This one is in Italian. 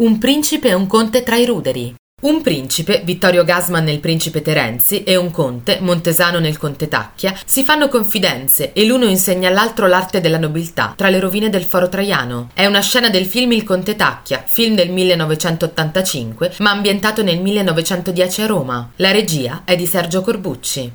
Un principe e un conte tra i ruderi. Un principe, Vittorio Gasman nel Principe Terenzi, e un conte, Montesano nel Conte Tacchia, si fanno confidenze e l'uno insegna all'altro l'arte della nobiltà tra le rovine del foro Traiano. È una scena del film Il Conte Tacchia, film del 1985, ma ambientato nel 1910 a Roma. La regia è di Sergio Corbucci.